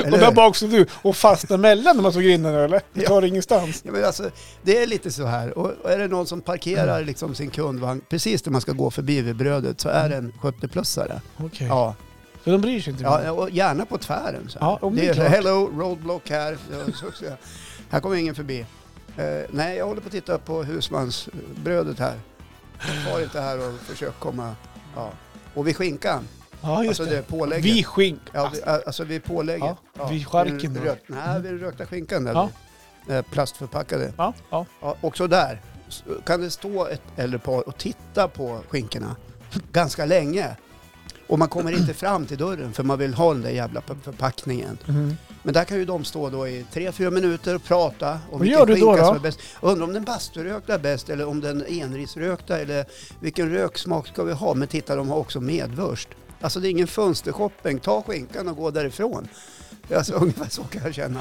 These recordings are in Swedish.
Eller Och där hur? bak så du och fastnar mellan de här två grindarna eller? Det Ja. tar ingenstans. Ja, men alltså, det är lite så här. Och och är det någon som parkerar Mm. liksom sin kundvagn precis där man ska gå förbi vid brödet så är det en 70-plussare. Okej. Ja. Så de bryr sig inte? ja, och gärna på tvären. Så här. Ja, det det är är så, klart. hello, roadblock här. Ja, här kommer ingen förbi. Eh, nej, jag håller på att titta på husmansbrödet här. Var inte här och försök komma... Ja. Och vid skinkan, Ja, just alltså det det. pålägget. Vi skink. Ja, vi, alltså vid pålägget. Ja, vid charken vid rök- Nej, vid den rökta skinkan där. Ja. Plastförpackade. Ja, ja. Ja, också där kan det stå ett äldre par och titta på skinkorna ganska länge. Och man kommer inte fram till dörren för man vill ha den där jävla förpackningen. Mhm. Men där kan ju de stå då i tre, fyra minuter och prata om Vad gör du då då? som är bäst. Undrar om den basturökta är bäst eller om den enrisrökta eller vilken röksmak ska vi ha? Men titta, de har också medvurst. Alltså det är ingen fönstershopping. Ta skinkan och gå därifrån. Alltså ungefär så kan jag känna.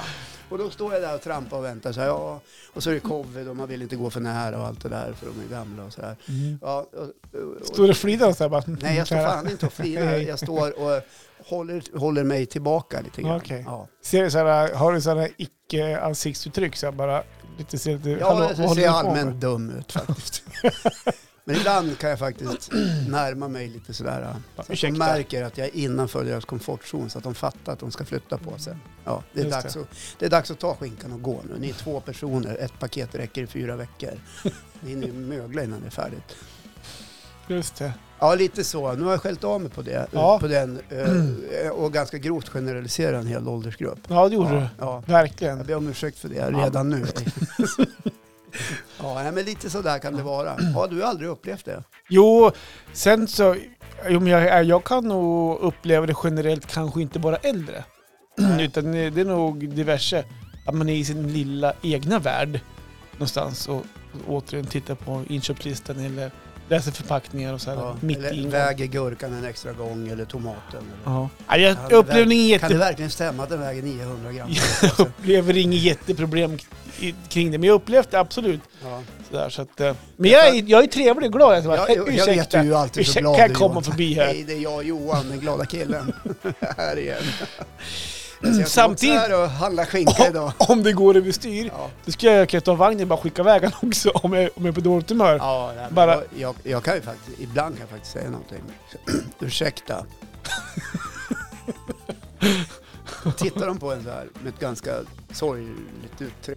Och då står jag där och trampar och väntar så här, ja. Och så är det covid och man vill inte gå för nära och allt det där för de är gamla och så här. Mhm. Ja, och, och, och, Står du och flinar så här bara? nej, jag står fan inte och flinar. Jag står och håller, håller mig tillbaka lite grann. Okej. Ja. Ser du så här, har du sådana icke-ansiktsuttryck så här bara lite ser lite... Ja, hallå, jag ser allmänt dum ut faktiskt. Men ibland kan jag faktiskt närma mig lite sådär. Så att de märker att jag är innanför deras komfortzon så att de fattar att de ska flytta på sig. Ja, det, är Just dags Att, det är dags att ta skinkan och gå nu. Ni är två personer, ett paket räcker i fyra veckor. Ni hinner ju mögla innan det är färdigt. Just det. Ja, lite så. Nu har jag skällt av mig på, det, Ja. på den eh, och ganska grovt generaliserat en hel åldersgrupp. Ja, det gjorde Ja, du. ja. Verkligen. Jag ber om ursäkt för det redan nu. ja, men lite sådär kan det vara. Har du aldrig upplevt det? Jo, sen så... Jo, men jag, jag kan nog uppleva det generellt, kanske inte bara äldre. Nej. Utan det det är nog diverse. Att man är i sin lilla egna värld någonstans och återigen tittar på inköpslistan eller läser förpackningar och så här. Ja, mitt i eller ingång. väger gurkan en extra gång eller tomaten? Eller? Ja. Ja, jag Kan det upplever verk- inget Kan det jätte... verkligen stämma att den väger 900 gram? Jag upplever inget jätteproblem i- kring det, men jag upplevt det absolut. Ja. Sådär, så att, eh, men jag är, jag är trevlig och glad. Jag, bara, Jag, jag, jag vet du är ju alltid så ursäkta, glad. kan jag komma Johan. förbi här? Nej, det är jag Johan, den glada killen. här igen. Jag ska Samtidigt- här och handla skinka idag. Om det går överstyr, Ja. då ska jag kunna ta vagnen och bara skicka iväg honom också om jag, om jag är på dåligt humör. Ja, nej, Bara- jag, jag, jag kan ju faktiskt, ibland kan jag faktiskt säga någonting. Ursäkta. Tittar de på en så här med ett ganska sorgligt uttryck